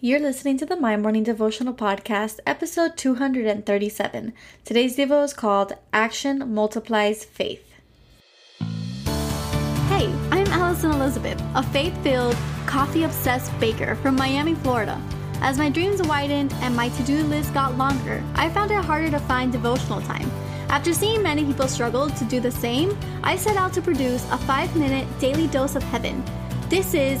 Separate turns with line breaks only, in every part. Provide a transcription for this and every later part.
You're listening to the My Morning Devotional Podcast, episode 237. Today's Devo is called Action Multiplies Faith.
Hey, I'm Alison Elizabeth, a faith filled, coffee obsessed baker from Miami, Florida. As my dreams widened and my to do list got longer, I found it harder to find devotional time. After seeing many people struggle to do the same, I set out to produce a five minute daily dose of heaven. This is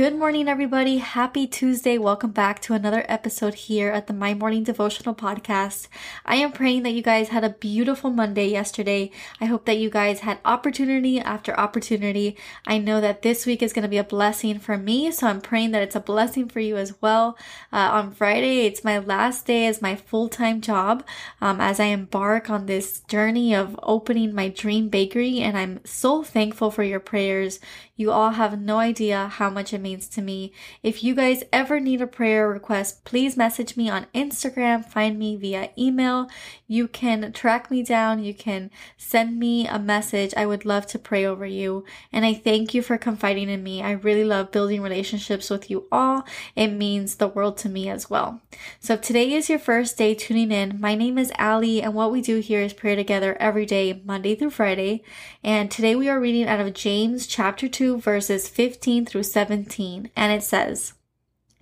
Good morning, everybody. Happy Tuesday. Welcome back to another episode here at the My Morning Devotional Podcast. I am praying that you guys had a beautiful Monday yesterday. I hope that you guys had opportunity after opportunity. I know that this week is going to be a blessing for me, so I'm praying that it's a blessing for you as well. Uh, on Friday, it's my last day as my full time job um, as I embark on this journey of opening my dream bakery, and I'm so thankful for your prayers. You all have no idea how much it means to me. If you guys ever need a prayer request, please message me on Instagram, find me via email. You can track me down, you can send me a message. I would love to pray over you. And I thank you for confiding in me. I really love building relationships with you all. It means the world to me as well. So if today is your first day tuning in, my name is Ali, and what we do here is pray together every day, Monday through Friday. And today we are reading out of James chapter 2 verses 15 through 17, and it says,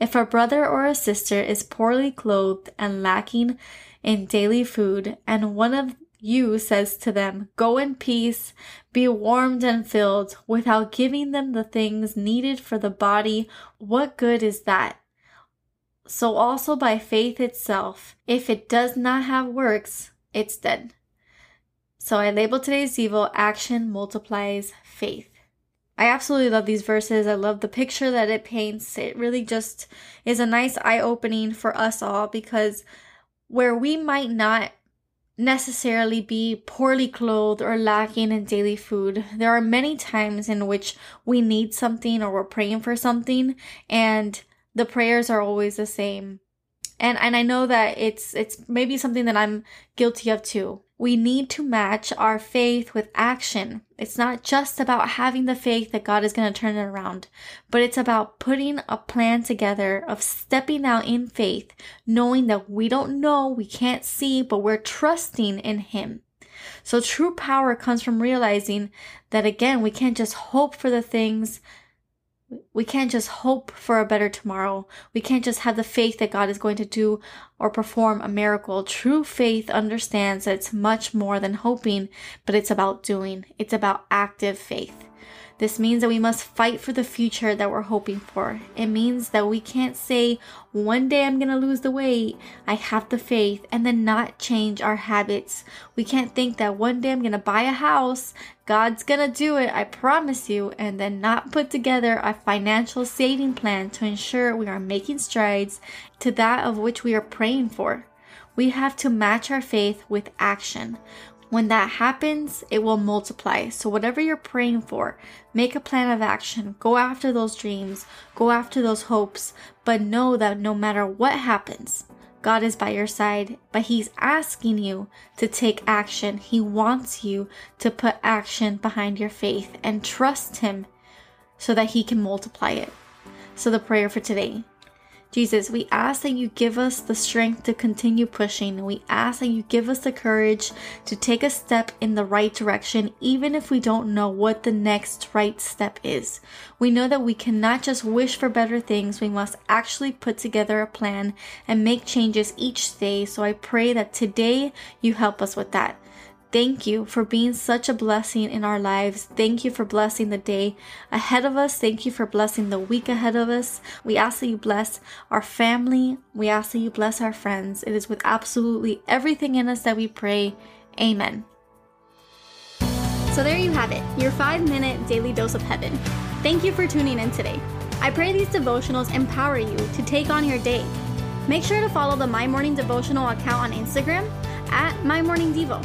If a brother or a sister is poorly clothed and lacking in daily food, and one of you says to them, Go in peace, be warmed and filled, without giving them the things needed for the body, what good is that? So also by faith itself, if it does not have works, it's dead. So I label today's Devo action multiplies faith. I absolutely love these verses. I love the picture that it paints. It really just is a nice eye opening for us all because where we might not necessarily be poorly clothed or lacking in daily food, there are many times in which we need something or we're praying for something and the prayers are always the same. And and I know that it's it's maybe something that I'm guilty of too. We need to match our faith with action. It's not just about having the faith that God is going to turn it around, but it's about putting a plan together of stepping out in faith, knowing that we don't know, we can't see, but we're trusting in Him. So true power comes from realizing that again, we can't just hope for the things we can't just hope for a better tomorrow. We can't just have the faith that God is going to do or perform a miracle. True faith understands that it's much more than hoping, but it's about doing. It's about active faith. This means that we must fight for the future that we're hoping for. It means that we can't say, one day I'm to lose the weight, I have the faith, and then not change our habits. We can't think that one day I'm to buy a house, God's to do it, I promise you, and then not put together a financial saving plan to ensure we are making strides to that of which we are praying for. We have to match our faith with action. When that happens, it will multiply. So, whatever you're praying for, make a plan of action. Go after those dreams, go after those hopes, but know that no matter what happens, God is by your side, but He's asking you to take action. He wants you to put action behind your faith and trust Him so that He can multiply it. So, the prayer for today Jesus, we ask that you give us the strength to continue pushing. We ask that you give us the courage to take a step in the right direction, even if we don't know what the next right step is. We know that we cannot just wish for better things. We must actually put together a plan and make changes each day. So I pray that today you help us with that. Thank you for being such a blessing in our lives. Thank you for blessing the day ahead of us. Thank you for blessing the week ahead of us. We ask that you bless our family. We ask that you bless our friends. It is with absolutely everything in us that we pray. Amen.
So there you have it, your five minute daily dose of heaven. Thank you for tuning in today. I pray these devotionals empower you to take on your day. Make sure to follow the My Morning Devotional account on Instagram at My Morning Devo.